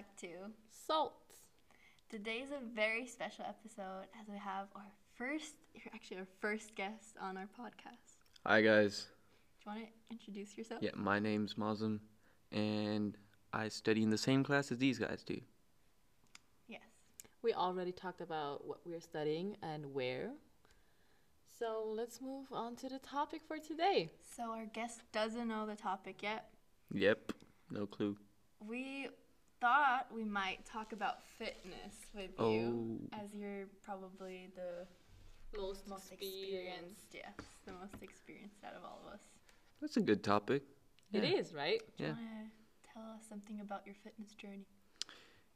back to Salt. Today's a very special episode as we have our first, actually our first guest on our podcast. Hi guys. Do you want to introduce yourself? Yeah, my name's Moazzam, and I study in the same class as these guys do. Yes. We already talked about what we're studying and where. So let's move on to the topic for today. So our guest doesn't know the topic yet. Yep, no clue. We thought we might talk about fitness with you, as you're probably the Most, most experienced. Yes, the most experienced out of all of us. That's a good topic. It Yeah. is, right? Do you Yeah. want to tell us something about your fitness journey?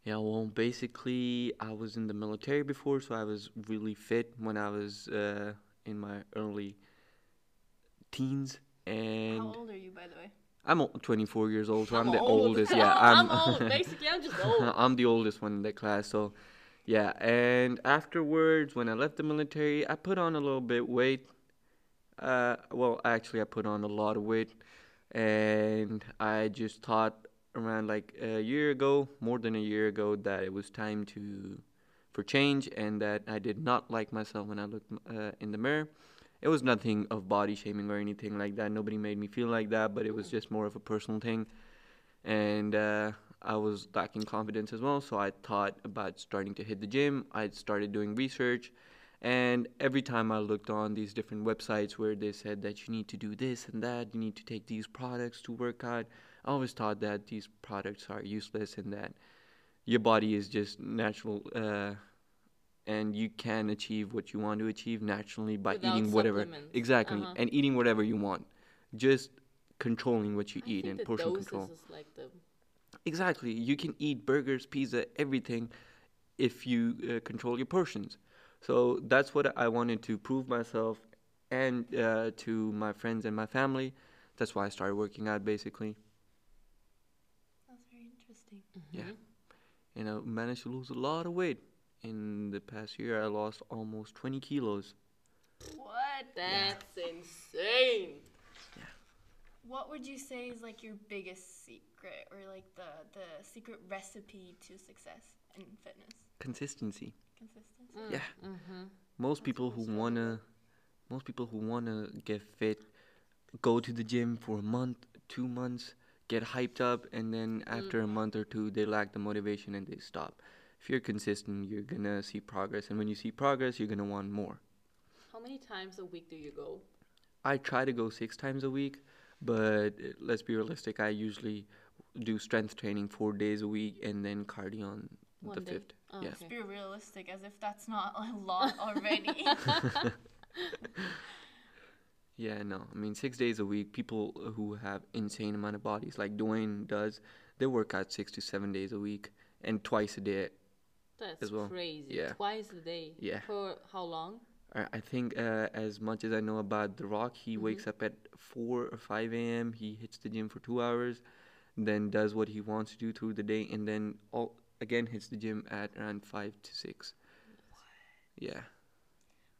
Yeah, well, basically, I was in the military before, so I was really fit when I was uh, in my early teens. And How old are you, by the way? I'm 24 years old, so I'm, the old. oldest. Yeah, I'm, old. Basically, I'm just old. I'm the oldest one in the class, so yeah. And afterwards, when I left the military, I put on a little bit weight. Uh, well, actually, I put on a lot of weight, and I just thought around like a year ago, more than a year ago, that it was time to for change, and that I did not like myself when I looked uh, in the mirror. It was nothing of body shaming or anything like that. Nobody made me feel like that, but it was just more of a personal thing and uh, I was lacking confidence as well. So I thought about starting to hit the gym. I started doing research, and every time I looked on these different websites where they said that you need to do this and that, you need to take these products to work out, I always thought that these products are useless and that your body is just natural. Uh, and you can achieve what you want to achieve naturally by Without eating whatever exactly Uh-huh. and eating whatever you want just controlling what you I eat think and the portion control is like the Exactly. You can eat burgers, pizza, everything if you uh, control your portions. So that's what I wanted to prove myself and uh, to my friends and my family. That's why I started working out basically. That's very interesting. Yeah. Mhm. And I managed to lose a lot of weight. In the past year, I lost almost 20 kilos. What? That's insane. Yeah. What would you say is like your biggest secret or like the the secret recipe to success in fitness? Consistency. Consistency. Mm. Yeah. Mm-hmm. Most people who wanna, most people who wanna get fit, go to the gym for a month, two months, get hyped up, and then after a month or two, they lack the motivation and they stop. If you're consistent, you're gonna see progress, and when you see progress, you're gonna want more. How many times a week do you go? I try to go six times a week, but uh, let's be realistic. I usually do strength training four days a week, and then cardio on One the day. fifth. Oh, yeah. Be realistic, as if that's not a lot already. Yeah, no. I mean, six days a week. People who have insane amount of bodies, like Dwayne does, they work out six to seven days a week and twice a day. That's As well. crazy. Yeah. Twice a day. Yeah. For how long? I I think uh, as much as I know about The Rock, he wakes up at four or five a.m. He hits the gym for two hours, then does what he wants to do through the day, and then all again hits the gym at around five to six. What? Yeah.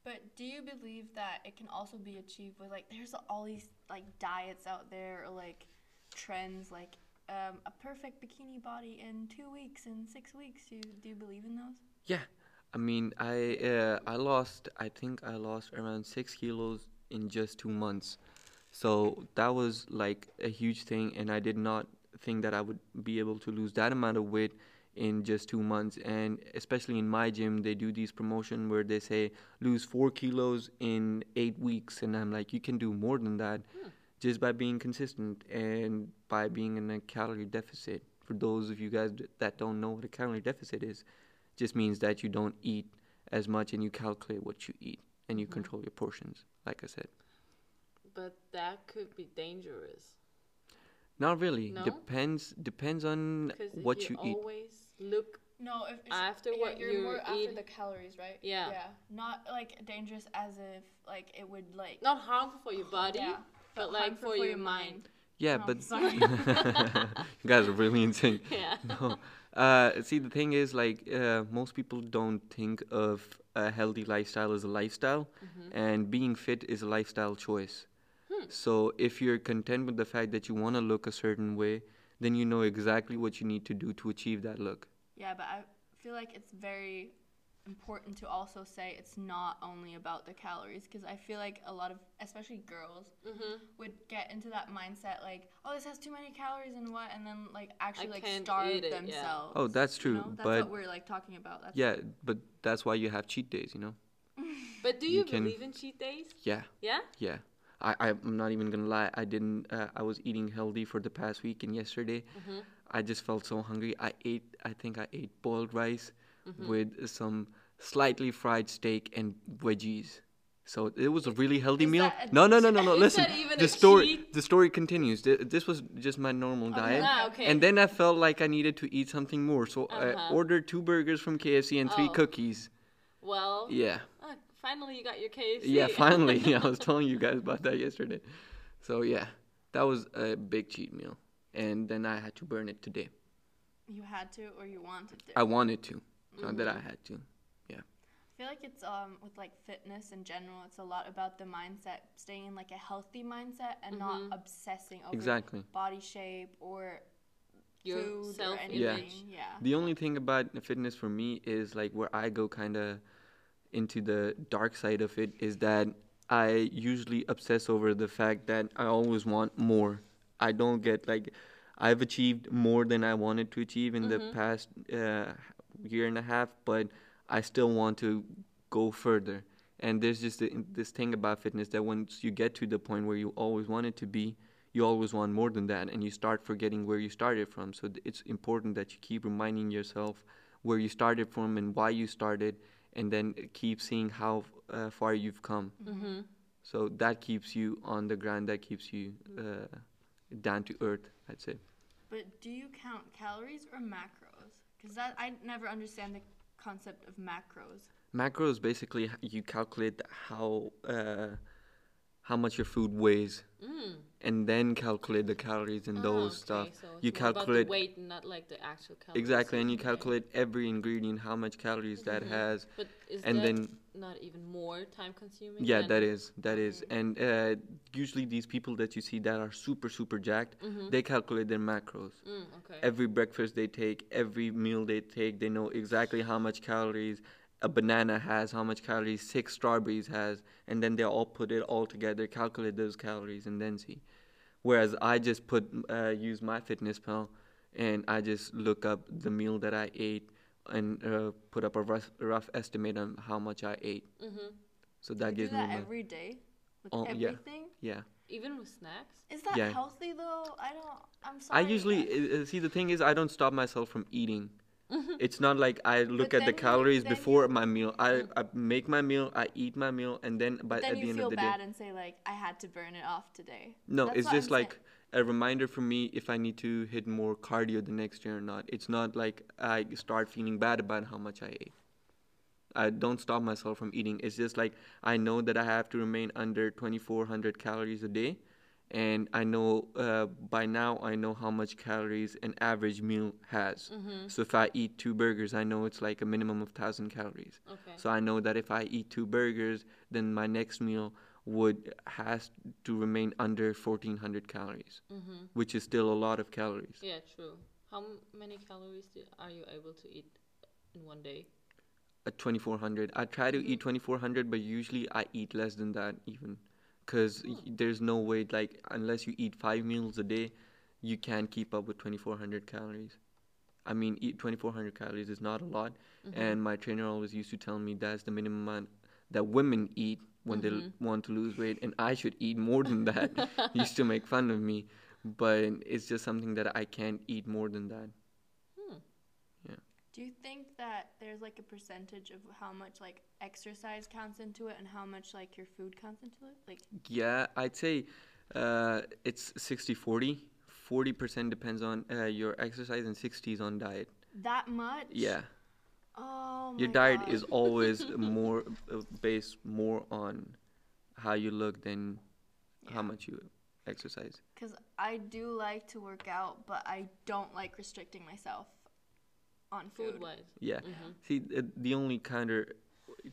but do you believe that it can also be achieved with like there's all these like diets out there or like trends like um, a perfect bikini body in two weeks in six weeks? Do you, do you believe in those? Yeah, I mean, I uh, I lost. I think I lost around six kilos in just two months, so that was like a huge thing, and I did not think that I would be able to lose that amount of weight in just two months. And especially in my gym, they do these promotion where they say lose four kilos in eight weeks, and I'm like, you can do more than that, just by being consistent and by being in a calorie deficit. For those of you guys that don't know what a calorie deficit is, just means that you don't eat as much and you calculate what you eat and you mm-hmm. control your portions like i said But that could be dangerous. not really No? depends depends on Because if what you, you, eat always look No, if After yeah, what you're you more after the calories, right? Yeah. Yeah. Not like dangerous as if like it would like not harmful for your body, yeah, but like harmful for, your mind. yeah Oh, but sorry. you guys are really insane Yeah. no. Uh, see, the thing is, like, uh, most people don't think of a healthy lifestyle as a lifestyle, and being fit is a lifestyle choice. Hmm. So, if you're content with the fact that you want to look a certain way, then you know exactly what you need to do to achieve that look. Yeah, but I feel like it's very important to also say it's not only about the calories because I feel like a lot of, especially girls, Mm-hmm. would get into that mindset like, oh, this has too many calories and what, and then like actually like starve eat it, yeah. themselves. Oh, that's you true, know? That's but what we're like talking about. That's yeah, but that's why you have cheat days, you know. But do You you, can- believe in cheat days? Yeah, Yeah. yeah. I I'm not even gonna lie. I didn't. Uh, I was eating healthy for the past week, and yesterday, Mm-hmm. I just felt so hungry. I ate. I think I ate boiled rice Mm-hmm. with some slightly fried steak and veggies. So it was a really healthy Is meal. that No, no, no, no, no. Listen, the story. cheat? The story continues. This was just my normal diet. Ah, okay. And then I felt like I needed to eat something more, so I Uh-huh. ordered two burgers from KFC and three Oh. cookies. Well. Yeah, ah, finally, you got your KFC. yeah. Finally, yeah, I was telling you guys about that yesterday. So yeah, that was a big cheat meal, and then I had to burn it today. you had to or you wanted to. I wanted to, not that I Mm-hmm. had to. I feel like it's um with like fitness in general, it's a lot about the mindset, staying in like a healthy mindset and not Mhm. obsessing over Exactly. body shape or Your food or self-image. anything. Yeah. The only thing about fitness for me is like where I go kind of into the dark side of it is that I usually obsess over the fact that I always want more. I don't get like I've achieved more than I wanted to achieve in the past uh, year and a half, but I still want to go further. And there's just this thing about fitness that once you get to the point where you always want it to be, you always want more than that, and you start forgetting where you started from. So it's important that you keep reminding yourself where you started from and why you started, and then keep seeing how uh, far you've come. Mm-hmm. So that keeps you on the ground. That keeps you uh, down to earth. I'd say. But do you count calories or macros? Because that I never understand the concept of macros. Macros basically you calculate how uh, how much your food weighs, Mm. and then calculate the calories and Ah, those okay, stuff. So You it's more about calculate- the weight, not like the actual calories. Exactly, and you Okay. calculate every ingredient, how much calories that Mhm. has. But is and that then- not even more time consuming? Yeah, that is that is, and uh, usually these people that you see that are super super jacked, Mhm. they calculate their macros. Mm, okay. Every breakfast they take, every meal they take, they know exactly how much calories a banana has, how much calories six strawberries has, and then they all put it all together, calculate those calories, and then see. Whereas I just put uh, use MyFitnessPal, and I just look up the meal that I ate and uh, put up a rough, rough estimate on how much I ate. mm-hmm. So that you gives do me that my every day with yeah. everything. yeah. Even with snacks. Is that Yeah. healthy though? I don't. I'm sorry. I usually uh, uh, see the thing is I don't stop myself from eating. Mm-hmm. It's not like I look But at the then you- calories before you- my meal. I, I make my meal, I eat my meal, and then by then at the end of the day, you feel bad and say like, I had to burn it off today. no, That's it's just I'm saying. like a reminder for me if I need to hit more cardio the next day or not. It's not like I start feeling bad about how much I ate. I don't stop myself from eating. It's just like I know that I have to remain under 2,400 calories a day, and I know uh, by now I know how much calories an average meal has. Mm-hmm. So if I eat two burgers, I know it's like a minimum of thousand calories. Okay. So I know that if I eat two burgers, then my next meal would has to remain under 1400 calories, mm-hmm. which is still a lot of calories. Yeah, true. How m- many calories do, are you able to eat in one day? At 2400, I try to Mhm. eat 2400, but usually I eat less than that even, because Hmm. there's no way like unless you eat five meals a day, you can't keep up with 2400 calories. I mean, eat 2400 calories is not a lot, Mm-hmm. and my trainer always used to tell me that's the minimum amount that women eat when they Mhm. l- want to lose weight, and I should eat more than that. he used to make fun of me, but it's just something that I can't eat more than that. Do you think that there's like a percentage of how much like exercise counts into it and how much like your food counts into it? Like, Yeah, I'd say uh, it's 60 40. 40% depends on uh, your exercise, and 60 is on diet. that much? Yeah. Oh. Your diet God. is always more uh, based more on how you look than Yeah. how much you exercise. Because I do like to work out, but I don't like restricting myself on food. Food wise. Yeah. Mm-hmm. See, the only counter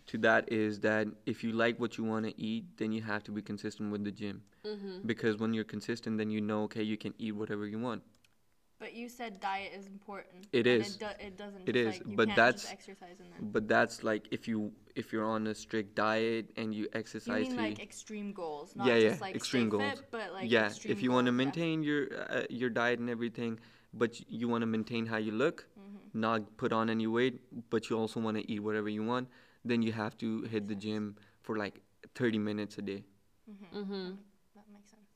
to that is that if you like what you want to eat, then you have to be consistent with the gym. Mm-hmm. Because when you're consistent, then you know, okay, you can eat whatever you want. But you said diet is important. It and is. It, do- it doesn't. It just, is, Like, you but can't that's- just exercise and then. But that's like if you if you're on a strict diet and you exercise. You exercise mean to like extreme goals, not Yeah, just yeah, like extreme stay goals. fit, but like yeah, extreme if you want to goals, yeah. maintain your uh, your diet and everything, but you want to maintain how you look, Mm-hmm. not put on any weight, but you also want to eat whatever you want, then you have to hit the gym for like 30 minutes a day. Mm-hmm. That makes sense.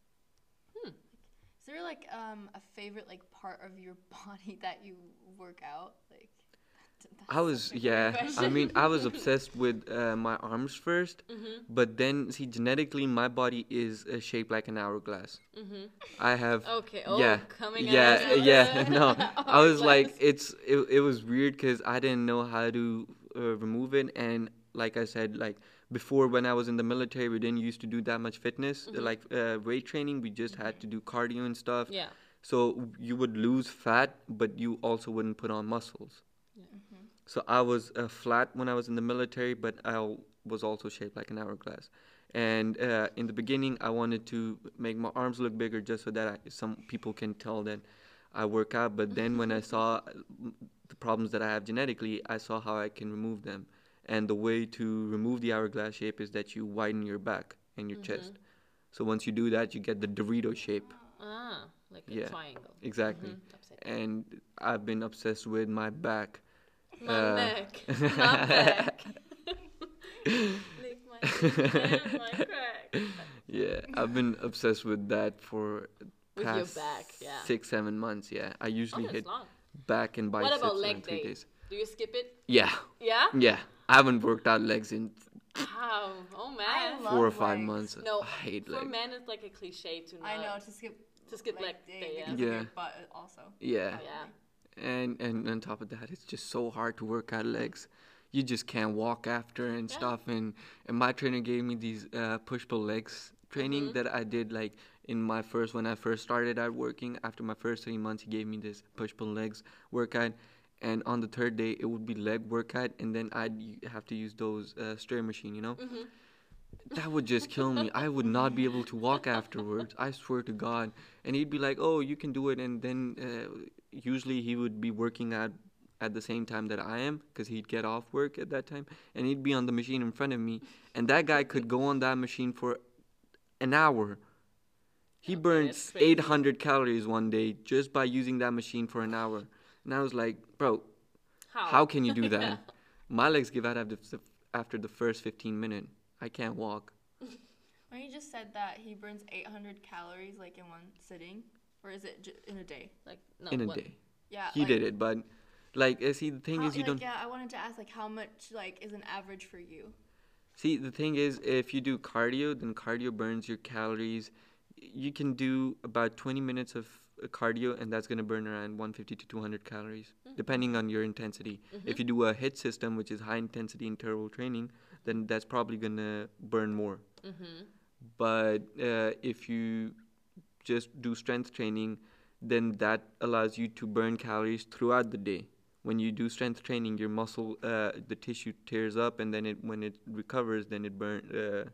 Is there like um a favorite like part of your body that you work out? Like I was yeah. I mean, I was obsessed with uh, my arms 1st but then see genetically, my body is uh, shaped like an hourglass. Mm-hmm. I have Okay. Oh, yeah, coming yeah, out yeah. No, I was like, it's it, it was weird because I didn't know how to uh, remove it, and like I said, like before when I was in the military, we didn't used to do that much fitness, like uh, weight training. We just had to do cardio and stuff. yeah. So you would lose fat, but you also wouldn't put on muscles. So I was uh, flat when I was in the military, but I was also shaped like an hourglass. And uh, in the beginning, I wanted to make my arms look bigger just so that I, some people can tell that I work out. But then when I saw uh, the problems that I have genetically, I saw how I can remove them. And the way to remove the hourglass shape is that you widen your back and your chest. So once you do that, you get the Dorito shape. Ah, like a Yeah. triangle. Exactly. Mhm. And I've been obsessed with my back. My Uh, neck, my back. Lick my neck my crack. Yeah, I've been obsessed with that for With your past back, yeah. six, seven months. Yeah, I Oh, usually that's hit long. back and biceps What about in leg three day? days. Do you skip it? Yeah, Yeah. yeah. I haven't worked out legs in Wow. Oh man. Four or five legs. months. no, I hate legs. for legs. men it's like a cliche to not. I know to skip To skip leg day day, yeah. Yeah. of your butt also. Yeah, Yeah. And and on top of that, it's just so hard to work out legs. You just can't walk after and Yeah. stuff. And and my trainer gave me these uh, push pull legs training Mhm. that I did like in my first when I first started out working. After my first three months, he gave me this push pull legs workout. And on the third day, it would be leg workout, and then I'd have to use those uh, stair machine, you know. Mhm. That would just kill me. I would not be able to walk afterwards. I swear to God. And he'd be like, "Oh, you can do it." And then uh, usually he would be working out at the same time that I am, because he'd get off work at that time, and he'd be on the machine in front of me. And that guy could go on that machine for an hour. He Okay, burns 800 calories one day just by using that machine for an hour. And I was like, "Bro, How? how can you do that?" My legs give out after the, after the first 15 minutes. I can't walk. When you just said that he burns 800 calories like in one sitting, or is it j- in a day? Like no. in a what- day. Yeah. He like, did it, but like, uh, see, the thing how- is, you like, don't Yeah, I wanted to ask like how much like is an average for you? see. The thing is, if you do cardio, then cardio burns your calories. You can do about 20 minutes of uh, cardio, and that's gonna burn around 150 to 200 calories, Mm-hmm. depending on your intensity. If you do a HIIT system, which is high intensity interval training, then that's probably gonna burn more. Mhm. But uh, if you just do strength training, then that allows you to burn calories throughout the day. When you do strength training, your muscle, uh, the tissue tears up, and then it when it recovers, then it burn uh,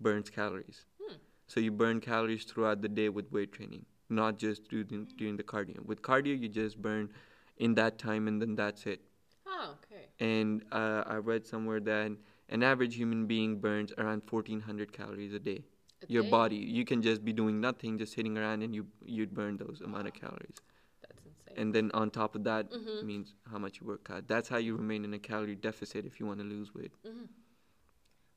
burns calories. Hmm. So you burn calories throughout the day with weight training, not just during during the cardio. With cardio, you just burn in that time, and then that's it. Oh, okay. And uh, I read somewhere that an average human being burns around 1,400 calories a day your day? body you can just be doing nothing just sitting around and you you'd burn those amount of calories That's insane. and then on top of that Mhm. means how much you work out that's how you remain in a calorie deficit if you want to lose weight Mhm.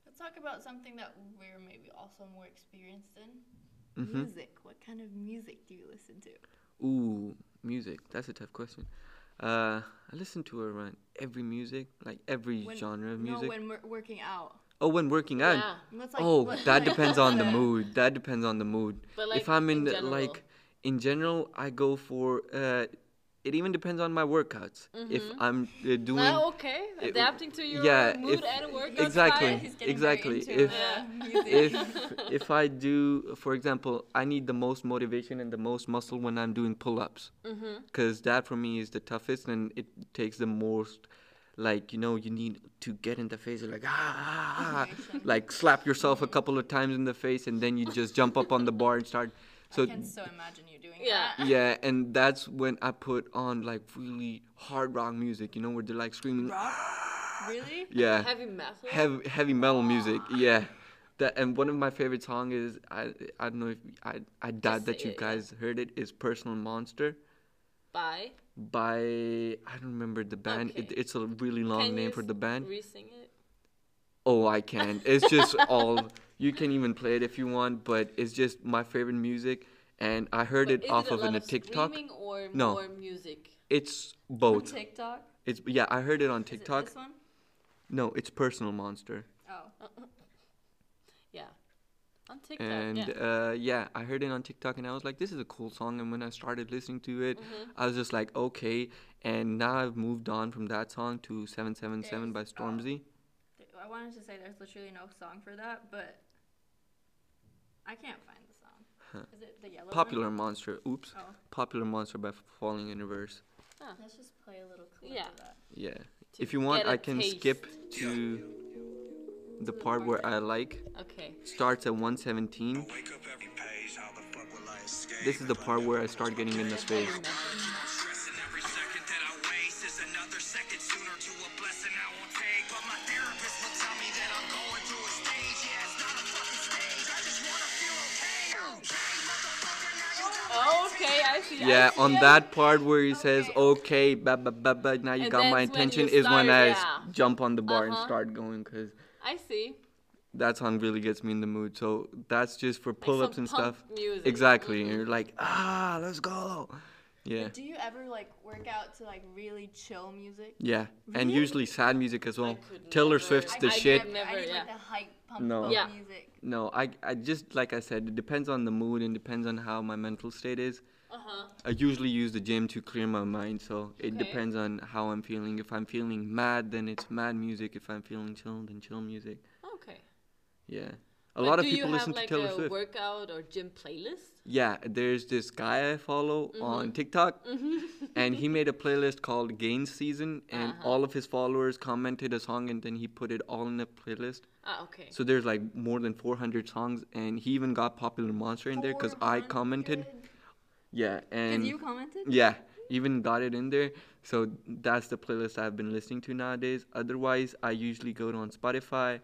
Let's talk about something that we're maybe also more experienced in. hmm Music. What kind of music do you listen to? ooh music that's a tough question uh i listen to around every music like every When- genre of music. No, music when we're working out. Oh when working out Yeah, like, oh what- that like, depends on the mood that depends on the mood but like if i'm in, the, general. like in general i go for uh it even depends on my workouts if Mhm. i'm uh, doing Ah, okay, it- adapting to your yeah, mood if- and workout exactly. style. He's getting exactly. Very into, If- uh, Yeah. if if I do, for example, I need the most motivation and the most muscle when I'm doing pull-ups, Mhm. because that for me is the toughest and it takes the most. Like you know, you need to get in the face, like ah, ah, ah, like slap yourself a couple of times in the face, and then you just jump up on the bar and start So I can so imagine you doing Yeah. that. yeah, and that's when I put on like really hard rock music, you know, where they're like screaming. Really? Yeah, Heavy metal. heavy heavy metal music. Yeah, that and one of my favorite songs is I I don't know if I I doubt that say you it, yeah. guys heard it is Personal Monster By. by I don't remember the band. It, it's a really long Can name for the band. Re-sing it. Oh, I can. It's just all you can even play it if you want, but it's just my favorite music, and I heard But it off a of in a TikTok. Or No. more music? It's On both. TikTok? It's yeah, I heard it on Is it TikTok. this one? No, it's Personal Monster. Oh. Yeah. On TikTok. and yeah. uh, yeah, I heard it on TikTok, and I was like, "This is a cool song." And when I started listening to it, Mm-hmm. I was just like, "Okay." And now I've moved on from that song to Seven Seven Seven by There's-. Stormzy. I wanted to say there's literally no song for that, but I can't find the song. Huh. Is it the yellow one? Popular Monster. Oops. Oh, Popular Monster by Falling in Reverse. let's just play a little clip Yeah. of that. Yeah. To if you want, I can taste. skip to the part where I like. Okay. Starts at 117. This is the part where I start getting in the space. metal. Stressing every second that I waste is another second sooner to a blessing I won't take. But my therapist will tell me that I'm going through a stage. Yeah, it's not a fucking stage. I just wanna feel okay. Okay, motherfucker, now you got okay, I see. Yeah, on that part where he says, Okay. okay, ba ba ba ba, now you And got my that's when attention, you is when I yeah. jump on the bar and Uh-huh. start going, because I see. that song really gets me in the mood. So that's just for pull ups some and pump stuff. Music. Exactly. And Mhm. you're like, ah, let's go. Yeah. Do you ever like work out to like really chill music? Yeah. And usually sad music as well. Taylor never. Swift's the I shit. never- I need yeah. like the hype pump No. Yeah. music. No, I, I just, like I said, it depends on the mood and depends on how my mental state is. Uh-huh. I usually use the gym to clear my mind, so it Okay. depends on how I'm feeling. If I'm feeling mad, then it's mad music. If I'm feeling chill, then chill music. Okay. Yeah. A But lot of people listen like, to Taylor a Swift. workout or gym playlist? Yeah, there's this guy I follow Mm-hmm. on TikTok, and he made a playlist called Gain Season, and Uh-huh. all of his followers commented a song, and then he put it all in a playlist. Ah, okay. So there's like more than 400 songs, and he even got Popular Monster in there because I commented. Yeah, and you commented? yeah, even got it in there. So that's the playlist I've been listening to nowadays. Otherwise, I usually go to on Spotify.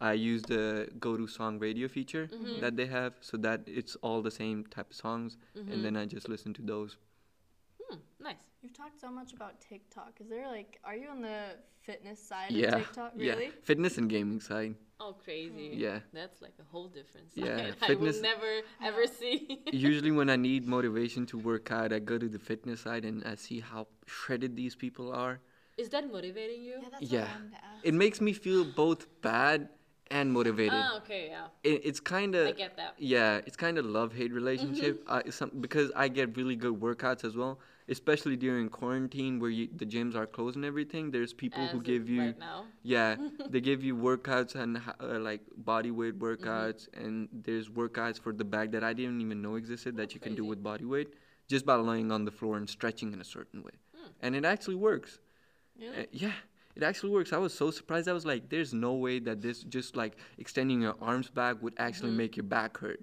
I use the go to song radio feature Mm-hmm. that they have, so that it's all the same type of songs, and then I just listen to those. Hmm, nice. You've talked so much about TikTok. Is there like, are you on the fitness side Yeah, of TikTok? Really? yeah, fitness and gaming side. Oh, crazy. Yeah. That's like a whole difference. Yeah, I fitness- will never ever see. Usually, when I need motivation to work out, I go to the fitness side and I see how shredded these people are. Is that motivating you? Yeah, that's Yeah. what I wanted ask. It makes me feel both bad and motivated. Ah, okay, yeah. it, it's kind of I get that. yeah it's kind of love hate relationship Mm-hmm. I, some, because i get really good workouts as well especially during quarantine where you, the gyms are closed and everything there's people who give you right now. yeah they give you workouts and uh, like body weight Mm-hmm. workouts and there's workouts for the back that i didn't even know existed that you can do with body weight just by laying on the floor and stretching in a certain way Hmm. and it actually works Really? uh, yeah, it actually works. I was so surprised. I was like, there's no way that this just like extending your arms back would actually make your back hurt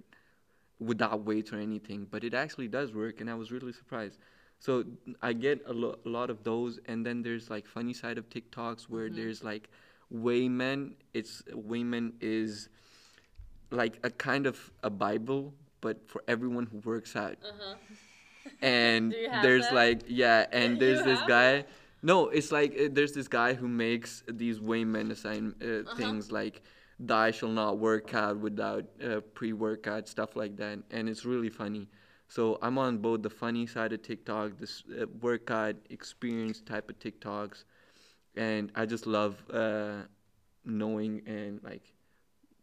without weights or anything. But it actually does work, and I was really surprised. So I get a, lo- a lot of those, and then there's like funny side of TikToks where there's like Waymen. It's Waymen is like a kind of a Bible, but for everyone who works out Uh-huh. and Do you have there's that? like yeah and there's this guy no it's like uh, there's this guy who makes these wayman assign uh, Uh-huh. things like thou shall not work out without uh, pre-workout stuff like that and it's really funny so i'm on both the funny side of tiktok this uh, workout experience type of tiktoks and i just love uh, knowing and like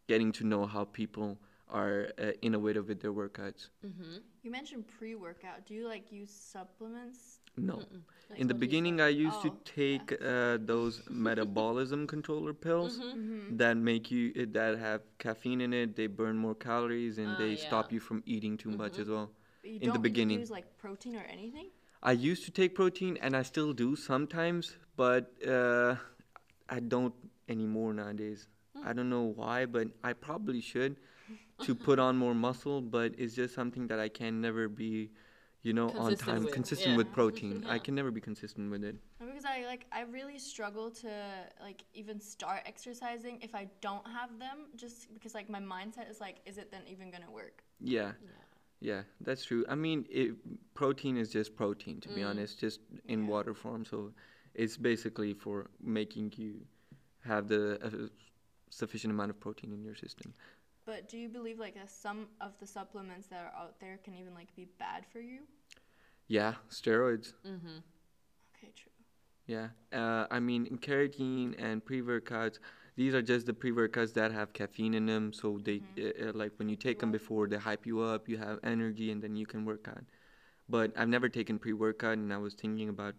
getting to know how people are uh, innovative with their workouts Mm-hmm. You mentioned pre-workout. Do you like use supplements? no Like, in the what do you beginning i used Oh, to take uh, those metabolism controller pills Mm-hmm. that make you uh, that have caffeine in it they burn more calories and Ah, they yeah. stop you from eating too much as well But you in the beginning. use like protein or anything? i used to take protein and i still do sometimes but uh, i don't anymore nowadays I don't know why, but I probably should to put on more muscle. But it's just something that I can never be, you know, on Consistent time, with, consistent yeah. with protein. I can never be consistent with it. Because I like I really struggle to like even start exercising if I don't have them just because like my mindset is like is it then even going to work? Yeah. Yeah, that's true. I mean, it, protein is just protein, to be honest, just in Yeah. water form. So it's basically for making you have the uh, sufficient amount of protein in your system. But do you believe like that some of the supplements that are out there can even like be bad for you? Yeah, steroids. Mm-hmm. Okay, true. Yeah. Uh, I mean, creatine and pre workouts, these are just the pre workouts that have caffeine in them. So they, uh, uh, like, when you take them before, they hype you up, you have energy, and then you can work out. But I've never taken pre workout, and I was thinking about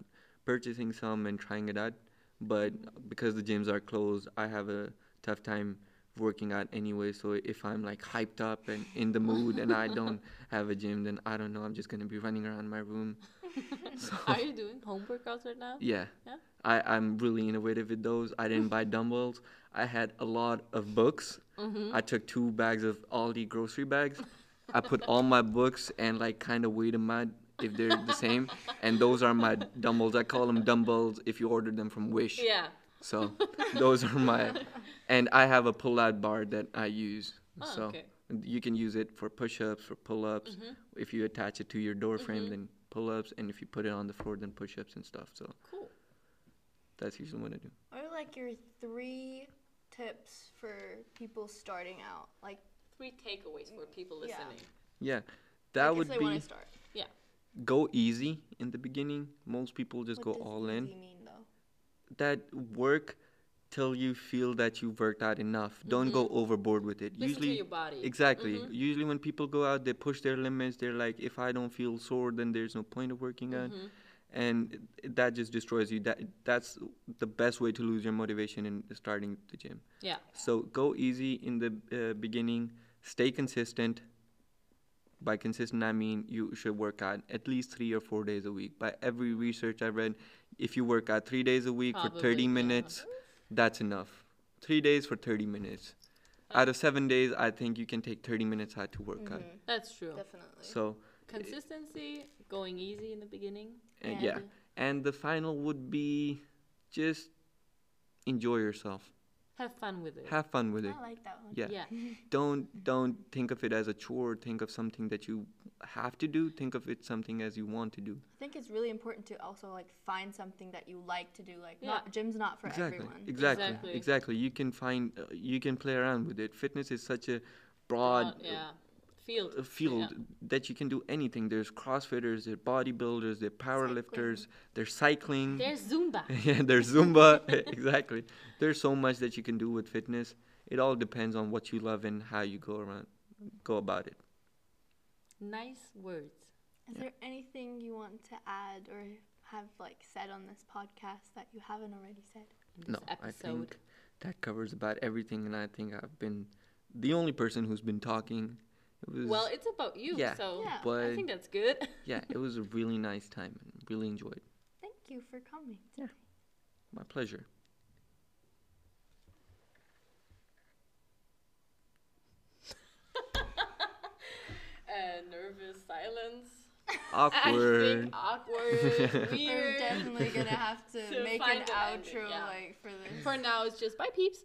purchasing some and trying it out. But because the gyms are closed, I have a tough time working out anyway. So if I'm like hyped up and in the mood and I don't have a gym, then I don't know. I'm just going to be running around my room. So. Are you doing home workouts right now? Yeah. Yeah? I, I'm really innovative with those. I didn't buy dumbbells. I had a lot of books. Mm-hmm. I took two bags of Aldi grocery bags. I put all my books and like kind of weighed them out if they're the same. And those are my dumbbells. I call them dumbbells if you order them from Wish. Yeah. So those are my, and I have a pull-out bar that I use. Oh, so okay. you can use it for push-ups, for pull-ups. Mm-hmm. If you attach it to your door frame, then pull-ups, and if you put it on the floor, then push-ups and stuff. So Cool. that's usually what I do. What are like your three tips for people starting out? Like Three takeaways for people listening. Yeah, that like would if they be want to start. Yeah. Go easy in the beginning. Most people just What go does all in. easy mean though? That work till you feel that you've worked out enough. Don't go overboard with it. Mm-hmm. Listen Usually, to your body. exactly. Mhm. Usually, when people go out, they push their limits. They're like, if I don't feel sore, then there's no point of working out, Mhm. and that just destroys you. That that's the best way to lose your motivation in starting the gym. Yeah. So go easy in the uh, beginning. Stay consistent. By consistent, I mean you should work out at least three or four days a week. By every research I read, if you work out three days a week for 30 yeah. minutes, that's enough. Three days for 30 minutes. Out of seven days, I think you can take 30 minutes out to work out. Mhm, That's true. Definitely. So, Consistency, going easy in the beginning. uh, And- yeah. And the final would be just enjoy yourself. Have fun with it. Have fun with it. I like that one. Yeah. yeah. don't don't think of it as a chore think of something that you have to do think of it something as you want to do I think it's really important to also like find something that you like to do. Like Yeah. not gym's not for exactly everyone. exactly Exactly. exactly you can find uh, you can play around with it fitness is such a broad Uh, yeah. Field. uh, field Yeah. that you can do anything there's crossfitters there's bodybuilders there's powerlifters there's cycling There's Zumba. yeah there's zumba exactly there's so much that you can do with fitness it all depends on what you love and how you go around go about it nice words. Is there anything you want to add or have like said on this podcast that you haven't already said? No, This I think that covers about everything, and I think I've been the only person who's been talking. It was Well, it's about you, Yeah. so Yeah. I think that's good. yeah, it was a really nice time and really enjoyed. Thank you for coming. Yeah. My pleasure. uh, nervous silence. I Awkward. think awkward, We're definitely gonna have to To make an an outro yeah. like for this. For now, it's just bye, peeps.